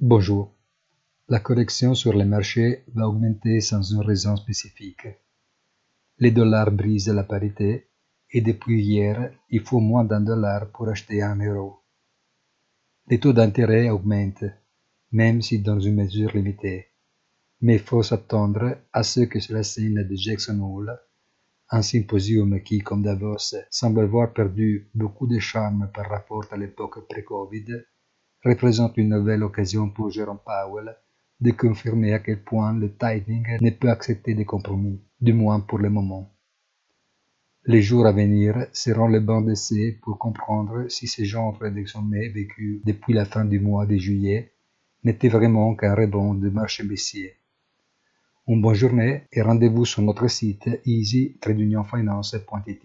Bonjour. La correction sur les marchés va augmenter sans une raison spécifique. Les dollars brisent la parité et depuis hier, il faut moins d'un dollar pour acheter un euro. Les taux d'intérêt augmentent, même si dans une mesure limitée. Mais il faut s'attendre à ce que la scène de Jackson Hole, un symposium qui, comme Davos, semble avoir perdu beaucoup de charme par rapport à l'époque pré-Covid, représente une nouvelle occasion pour Jérôme Powell de confirmer à quel point le tightening ne peut accepter des compromis, du moins pour le moment. Les jours à venir seront le banc d'essai pour comprendre si ce genre de sommet vécu depuis la fin du mois de juillet n'était vraiment qu'un rebond de marché baissier. Une bonne journée et rendez-vous sur notre site easy-finance.it.